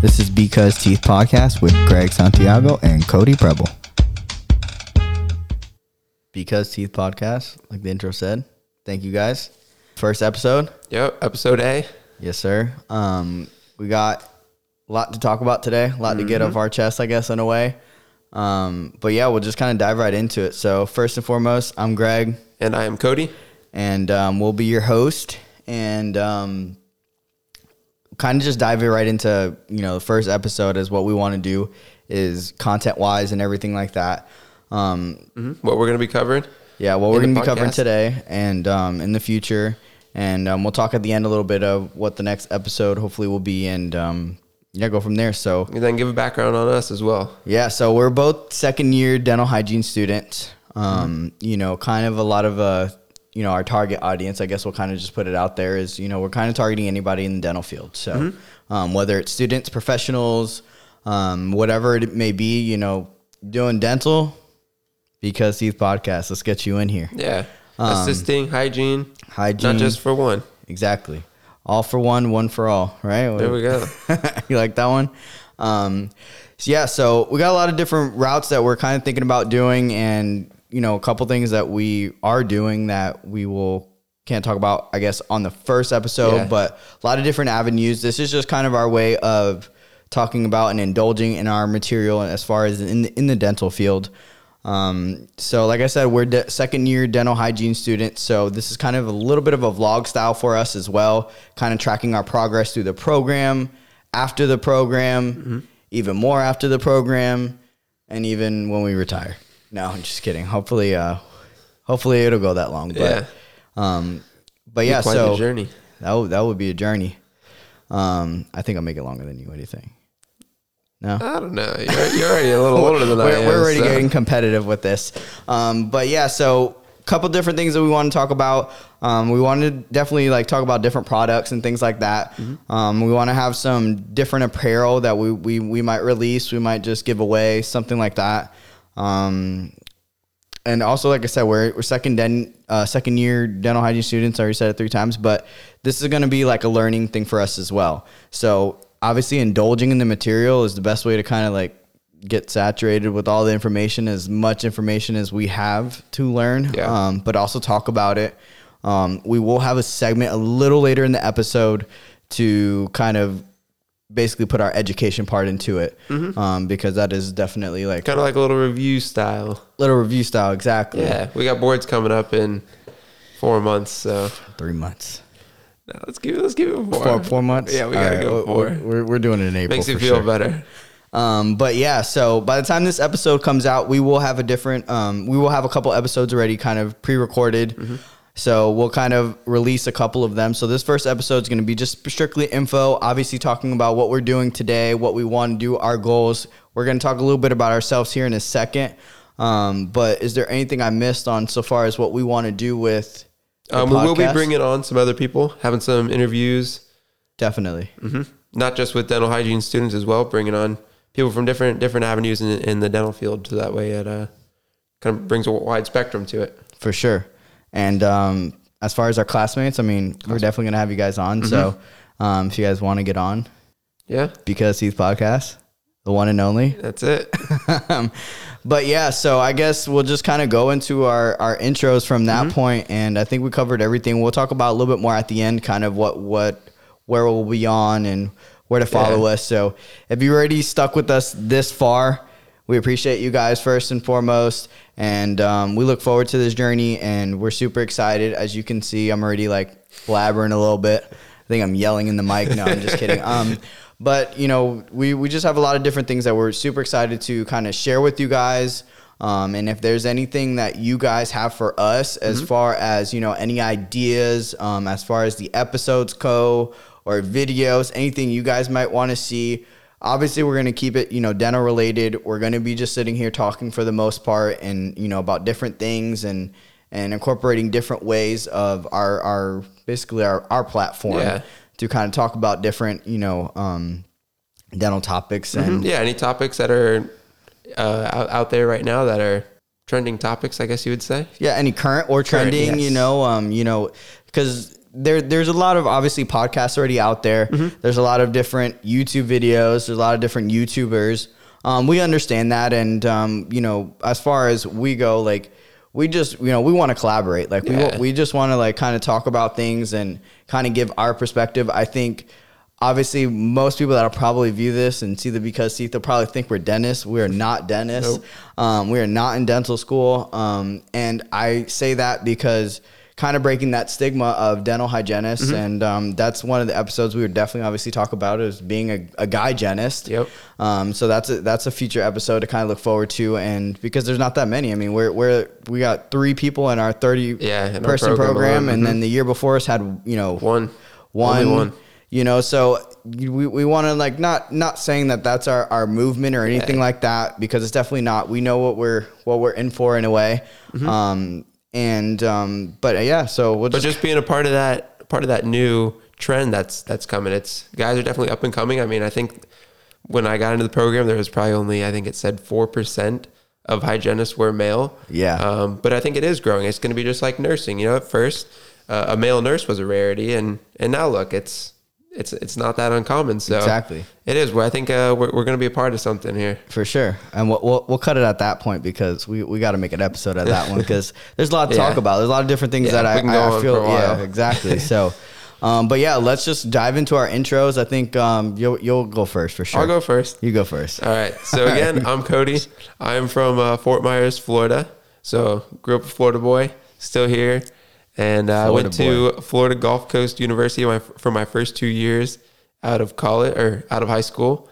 This is Because Teeth Podcast with Greg Santiago and Cody Preble. Because Teeth Podcast, like the intro said. Thank you guys. First episode. Yep, episode A. Yes, sir. Um, we got a lot to talk about today, a lot to get off our chest, I guess, in a way. Um, but yeah, we'll just kind of dive right into it. So, first and foremost, I'm Greg, And I am Cody. and um, we'll be your host. And um, kind of just dive it right into you know the first episode is what we want to do is content wise and everything like that. Um, Mhm. What we're going to be covering. yeah, what we're gonna be covering today and um, in the future. And um, we'll talk at the end a little bit of what the next episode hopefully will be and um, yeah, go from there. So, And then give a background on us as well. yeah, so we're both second year dental hygiene students. Um, You know, kind of a lot of, uh, you know, our target audience, I guess we'll kind of just put it out there is, you know, we're kind of targeting anybody in the dental field. So, um, whether it's students, professionals, um, whatever it may be, you know, doing dental, because Teeth Podcast, let's get you in here. Yeah. Assisting, hygiene, Hygiene. not just for one. Exactly. All for one, one for all, right? There we go. you like that one? Um, so yeah, so we got a lot of different routes that we're kind of thinking about doing, and you know, a couple things that we are doing that we will can't talk about, I guess, on the first episode, Yeah. but a lot of different avenues. This is just kind of our way of talking about and indulging in our material as far as in the, in the dental field. Um, so like I said, we're de- second year dental hygiene students. So this is kind of a little bit of a vlog style for us as well, kind of tracking our progress through the program, after the program, even more after the program, and even when we retire. No, I'm just kidding. Hopefully, uh, hopefully it'll go that long. But, Yeah. um, but yeah, Quite so the journey. that would, that would be a journey. Um, I think I'll make it longer than you. What do you think? No. I don't know. You're, you're already a little older than I we're, am. we're already so- getting competitive with this. Um, but yeah, so a couple different things that we want to talk about. Um, we want to definitely like talk about different products and things like that. Mm-hmm. Um, we want to have some different apparel that we, we, we might release. We might just give away something like that. Um, and also, like I said, we're, we're second den, uh, second year dental hygiene students. I already said it three times, but this is going to be like a learning thing for us as well. So obviously, indulging in the material is the best way to kind of like get saturated with all the information, as much information as we have to learn. Yeah. Um, but also talk about it. Um, we will have a segment a little later in the episode to kind of basically put our education part into it, um, because that is definitely like Kind of like a little review style. little review style. Exactly. Yeah. We got boards coming up in four months. So Three months. no, let's give it, let's give it four. Four, four months. Yeah, we All gotta right, go we're- 4 We're, we're doing it in April. Makes you feel sure. better. Um, but yeah, so by the time this episode comes out, we will have a different. Um, we will have a couple episodes already, kind of pre-recorded. Mm-hmm. So we'll kind of release a couple of them. So this first episode is going to be just strictly info, obviously talking about what we're doing today, what we want to do, our goals. We're going to talk a little bit about ourselves here in a second. Um, but is there anything I missed on so far as what we want to do with? the Um, we will be bringing on some other people, having some interviews, definitely. hmm not just with dental hygiene students as well, bringing on people from different different avenues in, in the dental field. So that way, it uh, kind of brings a wide spectrum to it. for sure. And um, as far as our classmates, I mean, we're definitely gonna have you guys on. So Mm-hmm. um, if you guys want to get on, Yeah, because Teeth podcast, the one and only. that's it. um, but yeah, so I guess we'll just kind of go into our our intros from that Mm-hmm. point, and I think we covered everything. We'll talk about a little bit more at the end, kind of what what where we'll be on and where to follow Yeah. us. So if you already stuck with us this far. We appreciate you guys first and foremost, and um, we look forward to this journey. And we're super excited. As you can see, I'm already like blabbering a little bit. I think I'm yelling in the mic. No, I'm just kidding. Um, but you know, we we just have a lot of different things that we're super excited to kind of share with you guys. Um, and if there's anything that you guys have for us, as far as you know, any ideas, um, as far as the episodes go or videos, anything you guys might want to see. Obviously, we're going to keep it, you know, dental related. We're going to be just sitting here talking for the most part, and you know, about different things and and incorporating different ways of our our basically our our platform Yeah. to kind of talk about different, you know, um, dental topics and yeah, any topics that are uh, out, out there right now that are trending topics, I guess you would say. yeah, any current or Current, trending, you know, um, you know, because there there's a lot of obviously podcasts already out there. Mm-hmm. There's a lot of different YouTube videos. There's a lot of different YouTubers. Um, we understand that, and um, you know, as far as we go, like we just you know we want to collaborate. Like we Yeah. wa- we just want to like kind of talk about things and kind of give our perspective. I think. Obviously, most people that'll probably view this and see the because teeth, they'll probably think we're dentists. We are not dentists. Nope. Um, we are not in dental school. Um, and I say that because kind of breaking that stigma of dental hygienists. Mm-hmm. And um, that's one of the episodes we would definitely obviously talk about is being a, a guy hygienist. Yep. Um, so that's a, that's a future episode to kind of look forward to. And because there's not that many, I mean, we're, we're, we got three people in our 30 Yeah, in our person program program. alone. And then the year before us had, you know, One. one, Only one. you know so we, we want to like not not saying that that's our, our movement or anything Yeah. like that because it's definitely not we know what we're what we're in for in a way Mm-hmm. um and um but uh, yeah so we'll But just, just being a part of that part of that new trend that's that's coming. It's guys are definitely up and coming. I mean, I think when I got into the program, there was probably only I think it said four percent of hygienists were male. Yeah. Um, but I think it is growing. It's going to be just like nursing. You know, at first uh, a male nurse was a rarity, and and now look, it's it's it's not that uncommon. So Exactly. it is. Well, I think uh, we're we're going to be a part of something here. for sure and we'll, we'll, we'll cut it at that point because we, we got to make an episode of that one because there's a lot to talk about there's a lot of different things Yeah, that I, I on feel for a while. yeah exactly so um but yeah let's just dive into our intros i think um you'll you'll go first for sure I'll go first. you go first All right. So again, I'm Cody. I'm from uh, Fort Myers, Florida. So grew up a Florida boy, still here, and I uh, went Florida to Florida Gulf Coast University my, for my first two years out of college or out of high school,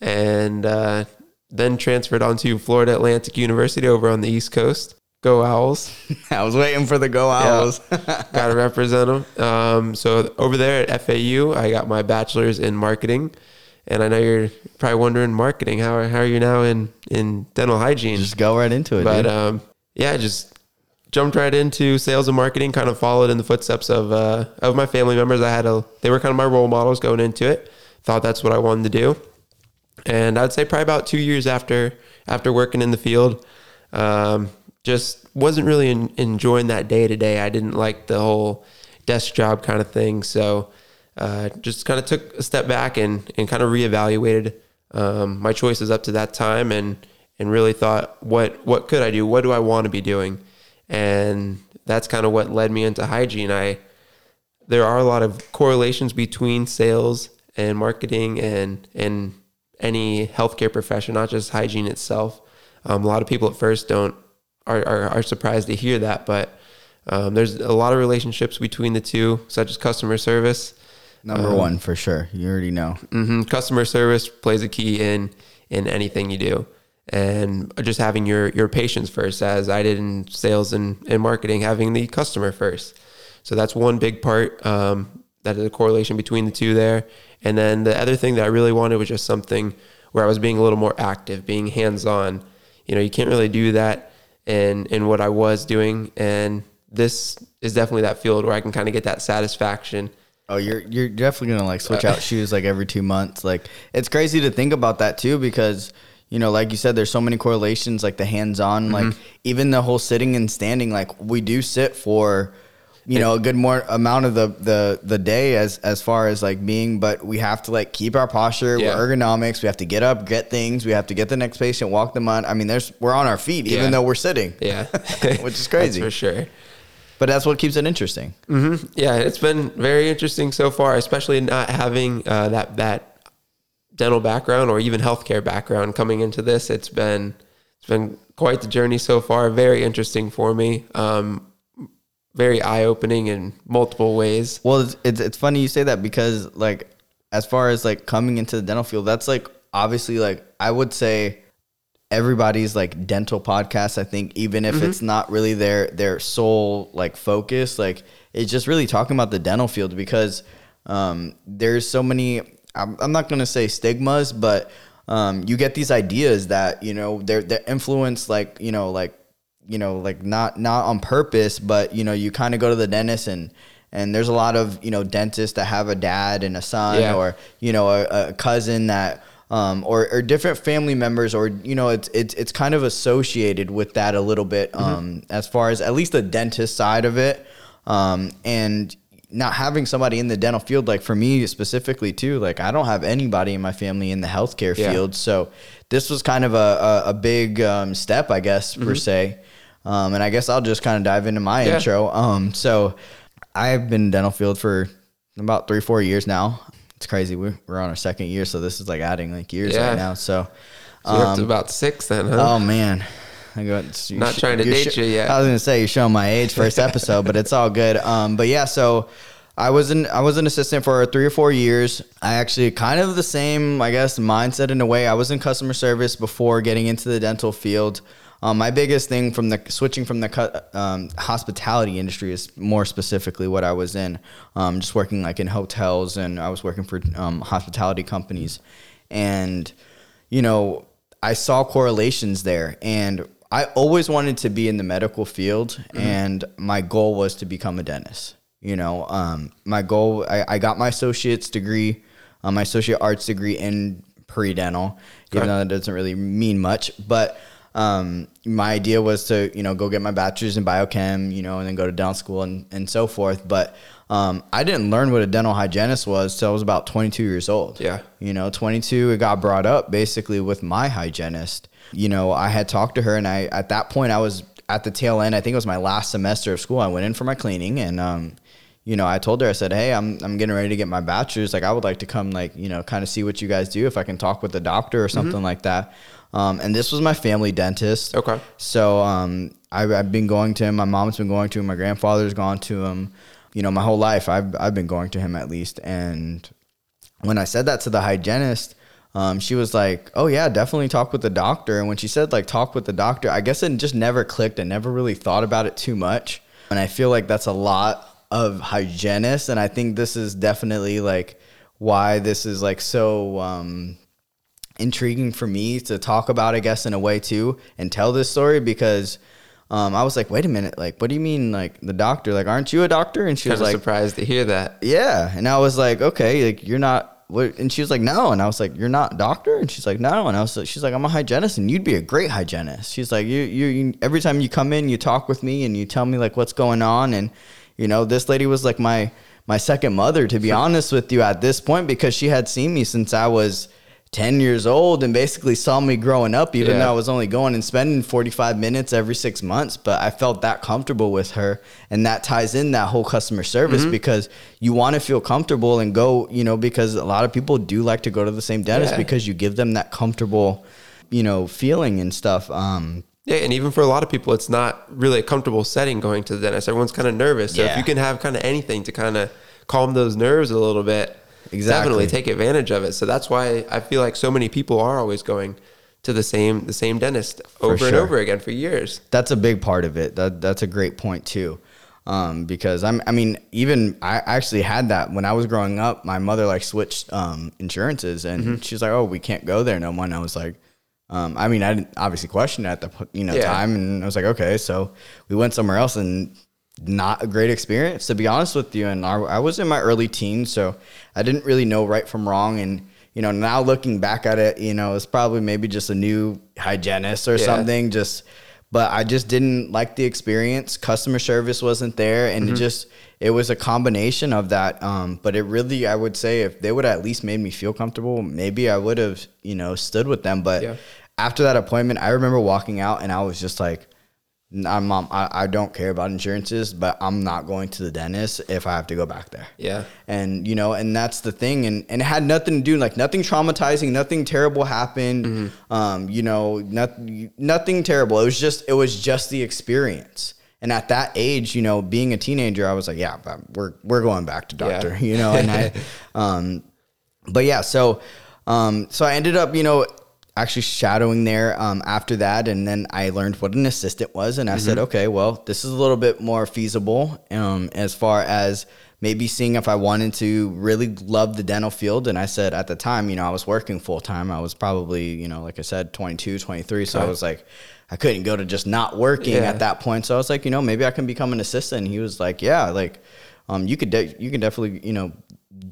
and uh, then transferred on to Florida Atlantic University over on the East Coast. Go Owls! i was waiting for the go owls Got to represent them. Um, so over there at FAU, I got my bachelor's in marketing. And I know you're probably wondering, marketing. How are, how are you now in, in dental hygiene? just go right into it but um, yeah, just jumped right into sales and marketing. Kind of followed in the footsteps of uh, of my family members. I had a they were kind of my role models going into it. Thought that's what I wanted to do. And I'd say probably about two years after after working in the field, um, just wasn't really en- enjoying that day to day. I didn't like the whole desk job kind of thing. So uh, just kind of took a step back and, and kind of reevaluated um, my choices up to that time and and really thought what what could I do? What do I want to be doing? And that's kind of what led me into hygiene. I there are a lot of correlations between sales and marketing and and any healthcare profession, not just hygiene itself. Um, a lot of people at first don't are, are, are surprised to hear that, but um, there's a lot of relationships between the two, such as customer service. Number one for sure. You already know. hmm Customer service plays a key in in anything you do, and just having your your patients first, as I did in sales and, and marketing, having the customer first. So that's one big part. Um, that is a correlation between the two there. And then the other thing that I really wanted was just something where I was being a little more active, being hands on. You know, you can't really do that in in what I was doing, and this is definitely that field where I can kind of get that satisfaction. Oh, you're you're definitely gonna like switch out shoes like every two months. Like it's crazy to think about that too, because you know, like you said, there's so many correlations, like the hands-on, like even the whole sitting and standing. Like we do sit for, you know, a good more amount of the the the day as as far as like being, but we have to like keep our posture, Yeah. we're ergonomics. We have to get up, get things. We have to get the next patient, walk them on. I mean, there's we're on our feet Yeah. even though we're sitting. Yeah, Which is crazy. That's for sure. But that's what keeps it interesting. Mm-hmm. Yeah, it's been very interesting so far, especially not having uh, that that dental background or even healthcare background coming into this. It's been it's been quite the journey so far. Very interesting for me. Um, very eye opening in multiple ways. Well, it's, it's it's funny you say that because like as far as like coming into the dental field, that's like obviously like I would say everybody's like dental podcast. I think even if it's not really their their sole like focus, like it's just really talking about the dental field because um, there's so many. I'm, I'm not gonna say stigmas, but um, you get these ideas that you know they're they're influenced like you know like you know like not not on purpose but you know you kind of go to the dentist and and there's a lot of you know dentists that have a dad and a son Yeah. or you know a, a cousin that um, or, or different family members or you know it's it's it's kind of associated with that a little bit um, as far as at least the dentist side of it um, and not having somebody in the dental field, like for me specifically too, like I don't have anybody in my family in the healthcare Yeah. field. So this was kind of a, a, a big um, step, I guess, per se. Um, and I guess I'll just kind of dive into my Mm-hmm. Yeah. intro. Um, so I've been in dental field for about three, four years now. It's crazy. We're, we're on our second year. So this is like adding like years Yeah. right now. So, So you're up um, to about six then, huh? Oh man, I go, you Not trying to date you yet. I was gonna say you're showing my age first episode, but it's all good. Um, but yeah, so I was an I was an assistant for three or four years. I actually kind of the same, I guess, mindset in a way. I was in customer service before getting into the dental field. Um, my biggest thing from the switching from the um, hospitality industry is more specifically what I was in, um, just working like in hotels and I was working for um, hospitality companies, and you know I saw correlations there, and I always wanted to be in the medical field, and my goal was to become a dentist. You know, um, my goal I, I got my associate's degree, uh, my associate arts degree in pre dental, even Okay. though that doesn't really mean much, but um, my idea was to you know go get my bachelor's in biochem, you know, and then go to dental school and, and so forth. But um, I didn't learn what a dental hygienist was till I was about 22 years old. Yeah. You know, 22, it got brought up basically with my hygienist. You know, I had talked to her, and I at that point I was at the tail end. I think it was my last semester of school. I went in for my cleaning, and um, you know, I told her, I said, hey, I'm I'm getting ready to get my bachelor's. Like, I would like to come, like, you know, kind of see what you guys do. If I can talk with the doctor or something like that. Um, and this was my family dentist. Okay. So um, I've, I've been going to him. My mom's been going to him. My grandfather's gone to him. You know, my whole life I've I've been going to him at least. And when I said that to the hygienist, um, she was like, "Oh yeah, definitely talk with the doctor." And when she said like talk with the doctor, I guess it just never clicked. I never really thought about it too much. And I feel like that's a lot of hygienists. And I think this is definitely like why this is like so um, intriguing for me to talk about, I guess, in a way too, and tell this story because um, I was like, wait a minute, like, what do you mean, like the doctor? Like, aren't you a doctor? And she Kind was like, surprised to hear that. yeah. And I was like, okay, like you're not. What? And she was like, no. And I was like, you're not a doctor. And she's like, no. And I was like, she's like, I'm a hygienist, and you'd be a great hygienist. She's like, you, you, you every time you come in, you talk with me and you tell me like what's going on. And you know, this lady was like my my second mother, to be honest with you, at this point, because she had seen me since I was. 10 years old and basically saw me growing up even Yeah. though I was only going and spending 45 minutes every 6 months but I felt that comfortable with her and that ties in that whole customer service Mm-hmm. because you want to feel comfortable and go you know because a lot of people do like to go to the same dentist Yeah. because you give them that comfortable you know feeling and stuff um Yeah, and even for a lot of people, it's not really a comfortable setting going to the dentist. Everyone's kind of nervous. So Yeah. if you can have kind of anything to kind of calm those nerves a little bit, Exactly. definitely take advantage of it. So that's why I feel like so many people are always going to the same the same dentist over and over again for years. that's a big part of it. That that's a great point too. Um, because I'm, I mean, even I actually had that when I was growing up. My mother like switched um, insurances, and Mm-hmm. she's like, "Oh, we can't go there no more." And I was like, um, I mean, I didn't obviously question it at the you know Yeah. time, and I was like, "Okay." So we went somewhere else, and not a great experience to be honest with you. And I, I was in my early teens, so I didn't really know right from wrong, and you know, now looking back at it, you know, it's probably maybe just a new hygienist or Yeah. something, just but I just didn't like the experience. Customer service wasn't there, and Mm-hmm. it just it was a combination of that. Um, but it really, I would say, if they would at least made me feel comfortable, maybe I would have, you know, stood with them. But Yeah. after that appointment, I remember walking out, and I was just like. I'm, mom, I, I don't care about insurances, but I'm not going to the dentist if I have to go back there Yeah. and you know and that's the thing and, and it had nothing to do like nothing traumatizing nothing terrible happened Mm-hmm. um you know nothing nothing terrible it was just it was just the experience and at that age you know being a teenager i was like yeah but we're we're going back to doctor Yeah. you know and i um but yeah so um so i ended up you know actually shadowing there um, after that. And then i learned what an assistant was. And i said okay well this is a little bit more feasible um, as far as maybe seeing if i wanted to really love the dental field. And i said at the time you know i was working full-time. I was probably you know like i said 22 23 so i was like i couldn't go to just not working Yeah. at that point. So i was like you know maybe i can become an assistant. And he was like yeah like um, you could de- you can definitely you know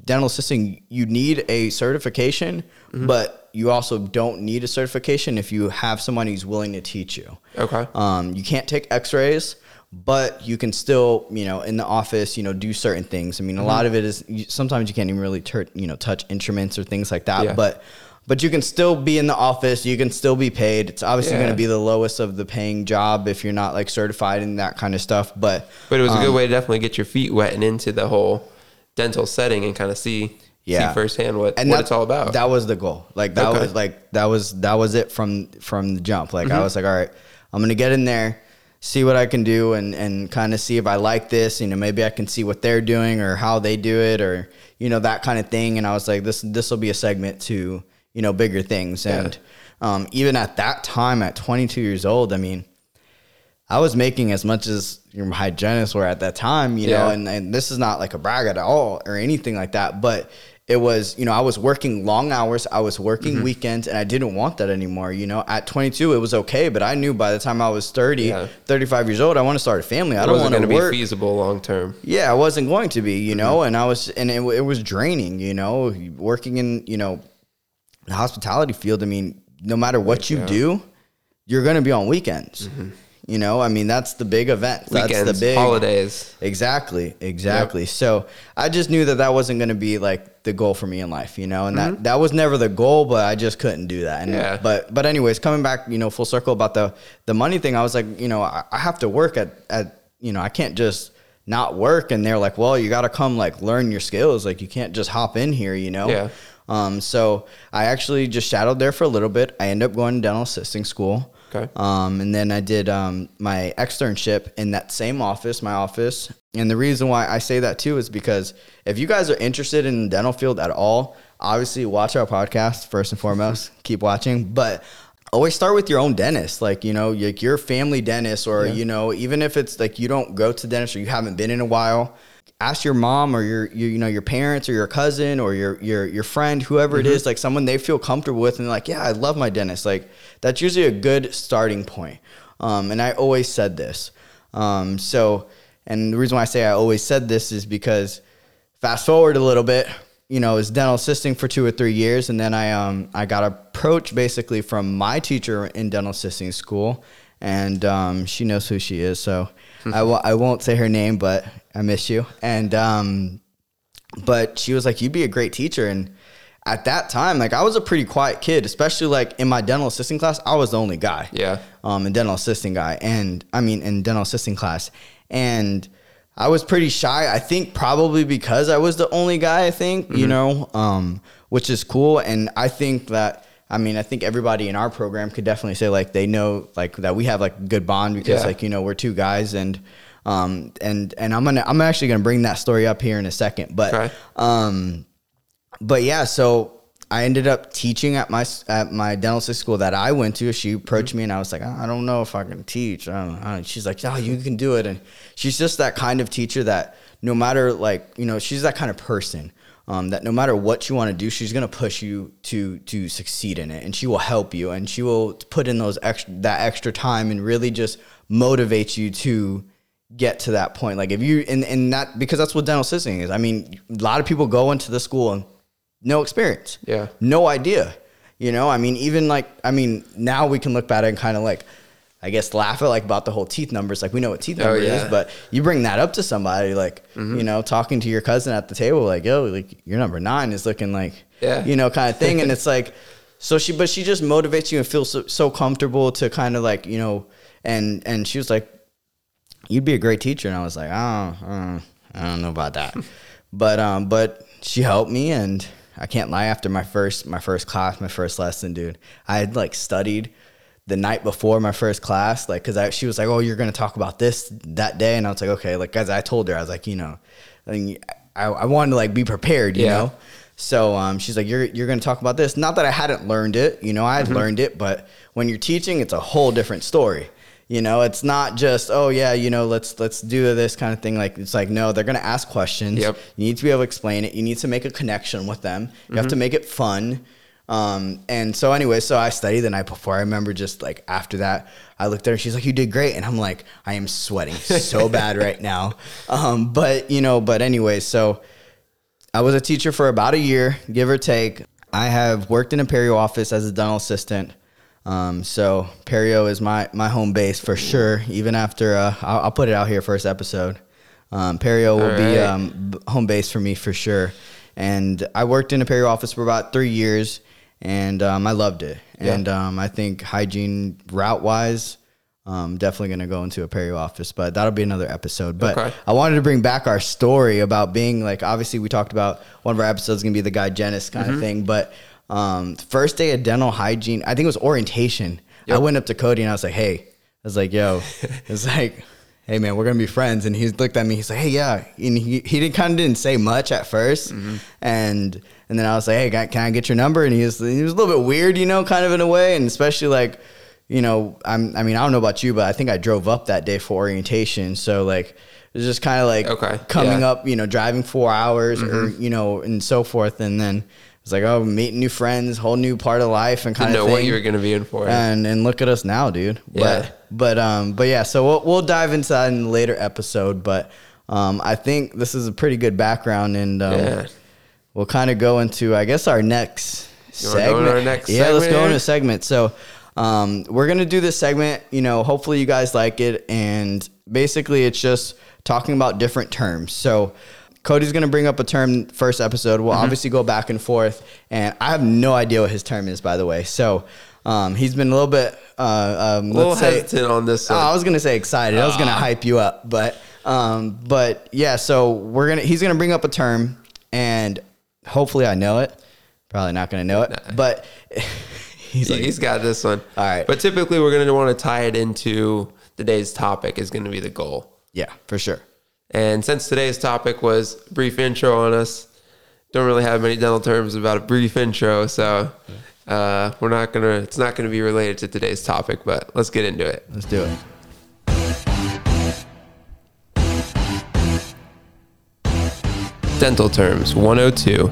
dental assisting you need a certification but you also don't need a certification if you have someone who's willing to teach you Okay. um, you can't take x-rays but you can still, you know, in the office, you know, do certain things. I mean, a lot of it is you, sometimes you can't even really, tur- you know, touch instruments or things like that. Yeah. But but you can still be in the office. You can still be paid. It's obviously Yeah. going to be the lowest of the paying job if you're not like certified in that kind of stuff. But But it was a Um, good way to definitely get your feet wet and into the whole dental setting and kind of see Yeah. see firsthand what, and what that- it's all about. That was the goal. Like that Okay. was like that was that was it from from the jump. Like Mm-hmm. I was like, all right, I'm gonna get in there, see what I can do, and and kind of see if I like this. You know, maybe I can see what they're doing or how they do it, or you know that kind of thing. And I was like, this this will be a segment to you know bigger things. And um, even at that time, at 22 years old, I mean. I was making as much as your hygienists were at that time, you know, and, and this is not like a brag at all or anything like that, but it was, you know, I was working long hours, I was working Mm-hmm. weekends, and I didn't want that anymore. You know, at 22, it was okay, but I knew by the time I was 30, Yeah. 35 years old, I want to start a family. I it don't want to work. be feasible long term. Yeah, I wasn't going to be, you know, Mm-hmm. and I was, and it, it was draining, you know, working in, you know, the hospitality field. I mean, no matter what you Yeah. Mm-hmm. do, you're going to be on weekends. You know, I mean, that's the big event. That's Weekends, the big holidays. Exactly, exactly. So I just knew that that wasn't going to be like the goal for me in life, you know, and that that was never the goal, but I just couldn't do that. And Yeah. but but anyways, coming back, you know, full circle about the the money thing, I was like, you know, I, I have to work at at you know, I can't just not work. And they're like, well, you got to come like learn your skills. Like you can't just hop in here, you know. Yeah. Um. So I actually just shadowed there for a little bit. I ended up going to dental assisting school. Okay. Um, and then I did um, my externship in that same office, my office. And the reason why I say that too is because if you guys are interested in the dental field at all, obviously watch our podcast first and foremost. Keep watching, but always start with your own dentist. Like you know, like your family dentist, or you know, even if it's like you don't go to dentist or you haven't been in a while. Ask your mom or your, your you know your parents or your cousin or your your your friend whoever it is like someone they feel comfortable with and like yeah I love my dentist. Like that's usually a good starting point. Um, and I always said this. Um, so and the reason why I say I always said this is because fast forward a little bit you know was dental assisting for two or three years and then I um I got approached basically from my teacher in dental assisting school and um, she knows who she is so I w- I won't say her name but I miss you and um but she was like, "You'd be a great teacher." And at that time, like I was a pretty quiet kid, especially like in my dental assisting class. I was the only guy, Yeah. um, in dental assisting guy, and I mean in dental assisting class, and I was pretty shy. I think probably because I was the only guy. I think you know, um, which is cool, and I think that. I mean, I think everybody in our program could definitely say like they know like that we have like a good bond because Yeah. like you know we're two guys and um and and I'm gonna I'm actually gonna bring that story up here in a second, but Okay. um, but yeah, so I ended up teaching at my at my dental school that I went to. She approached me and I was like, I don't know if I can teach. I don't know. She's like, Oh, you can do it. And she's just that kind of teacher that no matter like you know, she's that kind of person. Um, that no matter what you want to do, she's gonna push you to to succeed in it, and she will help you, and she will put in those extra that extra time, and really just motivate you to get to that point. Like if you and and that because that's what dental assisting is. I mean, a lot of people go into the school and no experience. Yeah. No idea. You know, I mean, even like I mean, now we can look back and kind of like I guess laugh at like about the whole teeth numbers. Like we know what teeth Oh, number yeah. is, but you bring that up to somebody, like you know, talking to your cousin at the table, like yo, like your number nine is looking like, Yeah. you know, kind of thing, and it's like, so she, but she just motivates you and feels so, so comfortable to kind of like you know, and and she was like, you'd be a great teacher, and I was like, oh, uh, I don't know about that, but um, but she helped me, and I can't lie. After my first my first class, my first lesson, dude, I had like studied the night before my first class, like, cause I she was like, oh, you're gonna talk about this that day, and I was like, okay, like, as I told her, I was like, you know, I, mean, I, I wanted to like be prepared, you Yeah. know. So um, she's like, you're you're gonna talk about this. Not that I hadn't learned it, you know, I had Mm-hmm. learned it, but when you're teaching, it's a whole different story. You know, it's not just oh yeah, you know, let's let's do this kind of thing. Like it's like no, they're gonna ask questions. Yep. You need to be able to explain it. You need to make a connection with them. You have to Mm-hmm. make it fun. Um, and so anyway, so I studied the night before. I remember just like after that, I looked at her. She's like, "You did great," and I'm like, "I am sweating so bad right now." Um, but you know, but anyway, so I was a teacher for about a year, give or take. I have worked in a perio office as a dental assistant. Um, so Perio is my my home base for sure. Even after uh, I'll, I'll put it out here first episode. Um, Perio will be um, b- home base for me for sure. And I worked in a Perio office for about three years, and um, I loved it. Yeah. And um, I think hygiene route wise, um, definitely going to go into a Perio office, but that'll be another episode. But Okay. I wanted to bring back our story about being like, obviously, we talked about one of our episodes going to be the guy Genis kind Mm-hmm. of thing, but um, first day of dental hygiene, I think it was orientation. I went up to Cody and I was like, hey, I was like, yo, it's like, hey man, we're gonna be friends. And he looked at me, he's like, hey, yeah. And he, he didn't kind of didn't say much at 1st Mm-hmm. And and then I was like, hey, can I- can I get your number? And he was he was a little bit weird, you know, kind of in a way. And especially like, you know, I'm I mean, I don't know about you, but I think I drove up that day for orientation. So like it was just kind of like Okay, coming yeah. Mm-hmm. up, you know, driving four hours or, you know, and so forth. And then it's like, oh, meeting new friends, whole new part of life and kind of know thing what you were going to be in for. and and look at us now, dude. Yeah. But but um but yeah, so we'll we'll dive into that in a later episode. But um I think this is a pretty good background, and um, Yeah. we'll kind of go into I guess our next segment. our next yeah, let's go into a segment. So um we're gonna do this segment. You know, hopefully you guys like it, and basically it's just talking about different terms. So. Cody's gonna bring up a term first episode. We'll Mm-hmm. obviously go back and forth, and I have no idea what his term is, by the way. So um, he's been a little bit, uh, um, a little let's say, hesitant on this Oh. I was gonna say excited. I was gonna hype you up, but um, but yeah. So we're gonna he's gonna bring up a term, and hopefully I know it. Probably not gonna know it, but he's like, He's got this one. All right. But typically, we're going to want to tie it into today's topic, is going to be the goal. yeah, for sure. And since today's topic was brief intro on us, don't really have many dental terms about a brief intro, so uh, we're not gonna. It's not gonna be related to today's topic, but let's get into it. Let's do it. Dental terms 102.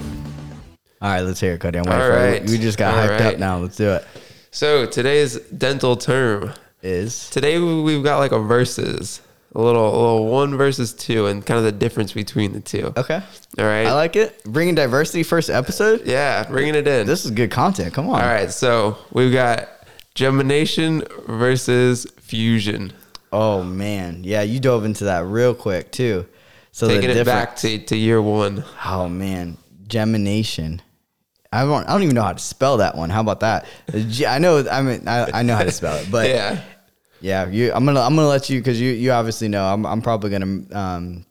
All right, let's hear it, Cody. I'm waiting All for right. it. We just got All hyped up now. Let's do it. So today's dental term. Is Today we've got like a versus, a little, a little one versus two, and kind of the difference between the two. okay. All right. I like it. Bringing diversity first episode. yeah, bringing it in. This is good content. Come on. All right, so we've got gemination versus fusion. Oh man, yeah, you dove into that real quick too. So Taking it back to, to year one. Oh man, gemination. I don't. I don't even know how to spell that one. How about that? I know. I mean, I, I know how to spell it, but yeah, Yeah. You, I'm gonna. I'm gonna let you because you. You obviously know. I'm. I'm probably gonna um,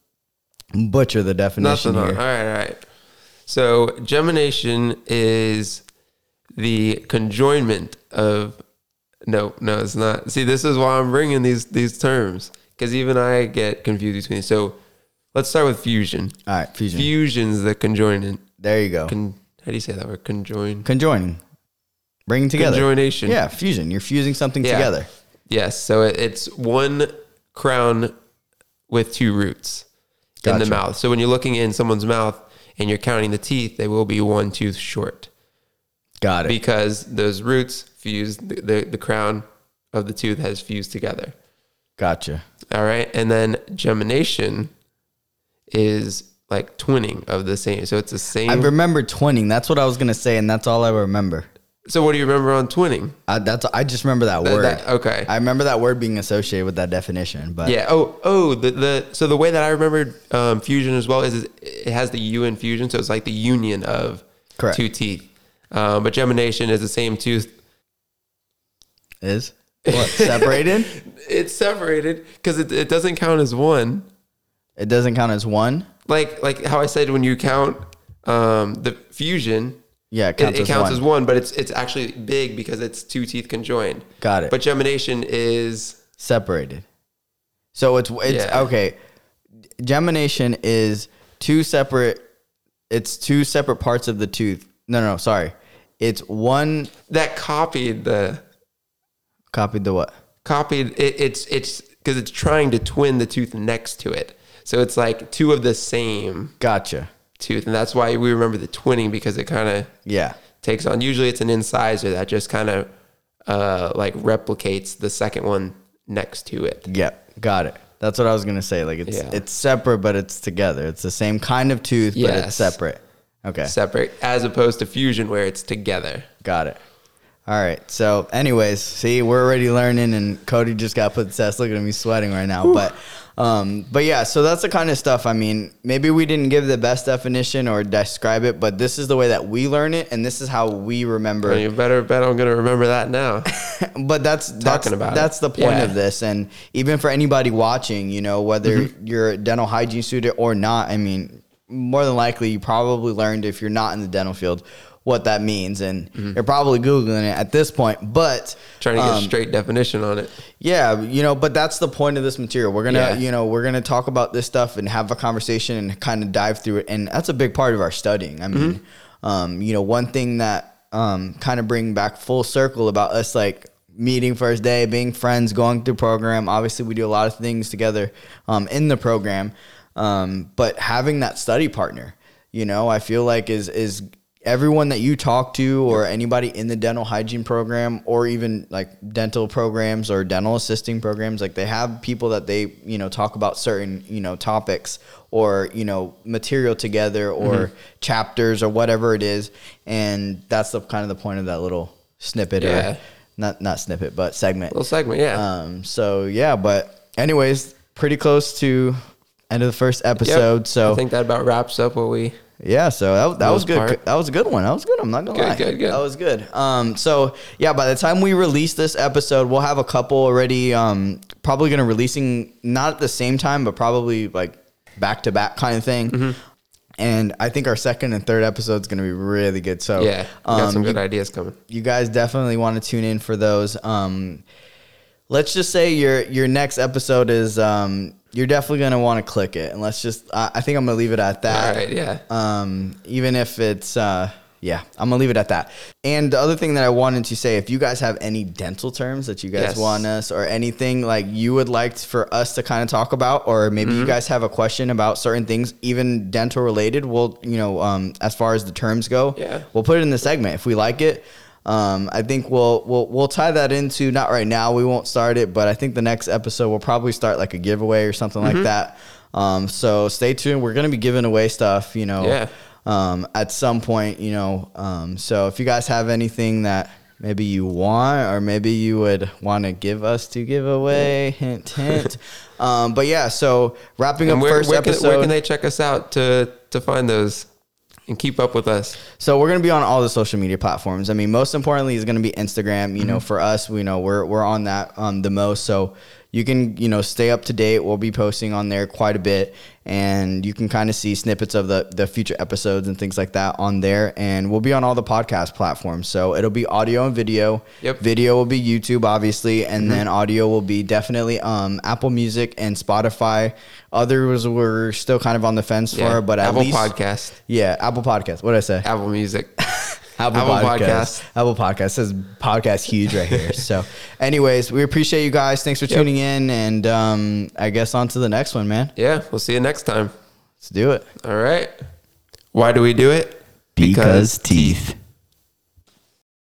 butcher the definition Nothing. On. All here. right, all right. So gemination is the conjoinment of. No, no, it's not. See, this is why I'm bringing these these terms because even I get confused between. So let's start with fusion. All right, fusion. Fusion's the conjoinant. there you go. Con, how do you say that word? Conjoin. Conjoining, bringing together. Conjoination. Yeah, fusion. You're fusing something Yeah. together. Yes. So it, it's one crown with two roots in the mouth. So when you're looking in someone's mouth and you're counting the teeth, they will be one tooth short Got it. because those roots fuse the, the, the crown of the tooth has fused together. gotcha. All right. And then gemination is like twinning of the same. So it's the same. I remember twinning. That's what I was gonna say, and that's all I remember. So what do you remember on twinning? I, that's. I just remember that That- word. that- okay. I remember that word being associated with that definition. But Yeah. Oh, oh, the, the so the way that I remembered um, fusion as well is, is it has the U in fusion, so it's like the union of Correct. two teeth. Um, but gemination is the same tooth. is what separated? It's separated because it, it doesn't count as one. It doesn't count as one. Like like how I said when you count um, the fusion, Yeah, it it, counts, it as, counts one. as one, but it's it's actually big because it's two teeth conjoined. Got it. But gemination is separated. So it's it's Yeah. okay. Gemination is two separate. It's two separate parts of the tooth. No, no, no sorry. It's one that copied the copied the what? copied it, it's it's because it's trying to twin the tooth next to it so it's like two of the same Gotcha. Tooth and that's why we remember the twinning because it kind of Yeah. takes on usually it's an incisor that just kind of uh like replicates the second one next to it Yep. Got it. That's what I was gonna say. Like it's Yeah. it's separate, but it's together. It's the same kind of tooth, but it's separate. Okay. separate as opposed to fusion where it's together Got it. All right. So, anyways, see, we're already learning, and Cody just got put to test. Look at me sweating right now. But, um, but yeah. So that's the kind of stuff. I mean, maybe we didn't give the best definition or describe it, but this is the way that we learn it, and this is how we remember. And you better bet I'm gonna remember that now. but that's that's about that's it. the point Yeah. of this and even for anybody watching you know whether Mm-hmm. you're a dental hygiene student or not i mean more than likely you probably learned if you're not in the dental field what that means and you're probably googling it at this point but Mm-hmm. Trying to get um, a straight definition on it. yeah, you know, but that's the point of this material. We're gonna, Yeah. you know, we're gonna talk about this stuff and have a conversation and kind of dive through it, and that's a big part of our studying. I mean, Mm-hmm. um, you know, one thing that um, kind of bring back full circle about us like meeting first day, being friends, going through program. Obviously, we do a lot of things together um, in the program, um, but having that study partner, you know, I feel like is is everyone that you talk to or anybody in the dental hygiene program or even like dental programs or dental assisting programs like they have people that they you know talk about certain you know topics or you know material together or Mm-hmm. chapters or whatever it is and that's the kind of the point of that little snippet Yeah. or not not snippet but segment Little segment, yeah. um so yeah but anyways pretty close to end of the first Yep. episode so I think that about wraps up what we. Yeah, so that, that was good. part. That was a good one. That was good. I'm not gonna Good, lie. good, good. That was good. Um, so yeah, by the time we release this episode, we'll have a couple already. Um, probably gonna releasing not at the same time, but probably like back to back kind of thing. Mm-hmm. And I think our second and third episode is gonna be really good. So Yeah, we got some um, good you, ideas coming. you guys definitely want to tune in for those. Um, let's just say your your next episode is um, you're definitely gonna want to click it, and let's just I, I think I'm gonna leave it at that. All right, yeah. Um, even if it's uh, yeah, I'm gonna leave it at that. And the other thing that I wanted to say, if you guys have any dental terms that you guys Yes. want us or anything like you would like for us to kind of talk about, or maybe Mm-hmm. you guys have a question about certain things, even dental related, we'll you know um, as far as the terms go, Yeah. we'll put it in the segment if we like it. Um, I think we'll we'll we'll tie that into not right now. We won't start it, but I think the next episode we'll probably start like a giveaway or something Mm-hmm. like that. Um, so stay tuned. We're gonna be giving away stuff, you know, Yeah. um, at some point, you know. Um, so if you guys have anything that maybe you want, or maybe you would want to give us to give away, hint, hint. um, but yeah, so wrapping And up where, first where, can, episode. where can they check us out to to find those and keep up with us? So we're gonna be on all the social media platforms. I mean, most importantly is gonna be Instagram. You know, for us, we know we're we're on that um, the most. So you can you know stay up to date. We'll be posting on there quite a bit, and you can kind of see snippets of the the future episodes and things like that on there. And we'll be on all the podcast platforms. So it'll be audio and video. Yep. Video will be YouTube, obviously, and then audio will be definitely um, Apple Music and Spotify. Others we're still kind of on the fence for, but at Apple least Podcast, yeah, Apple Podcast. What did I say? Apple Music. Apple, Apple Podcast. Podcast. Apple Podcast says podcast huge right here. so, anyways, we appreciate you guys. Thanks for tuning in, and um, I guess on to the next one, man. yeah, we'll see you next time. Let's do it. All right. Why do we do it? Because teeth.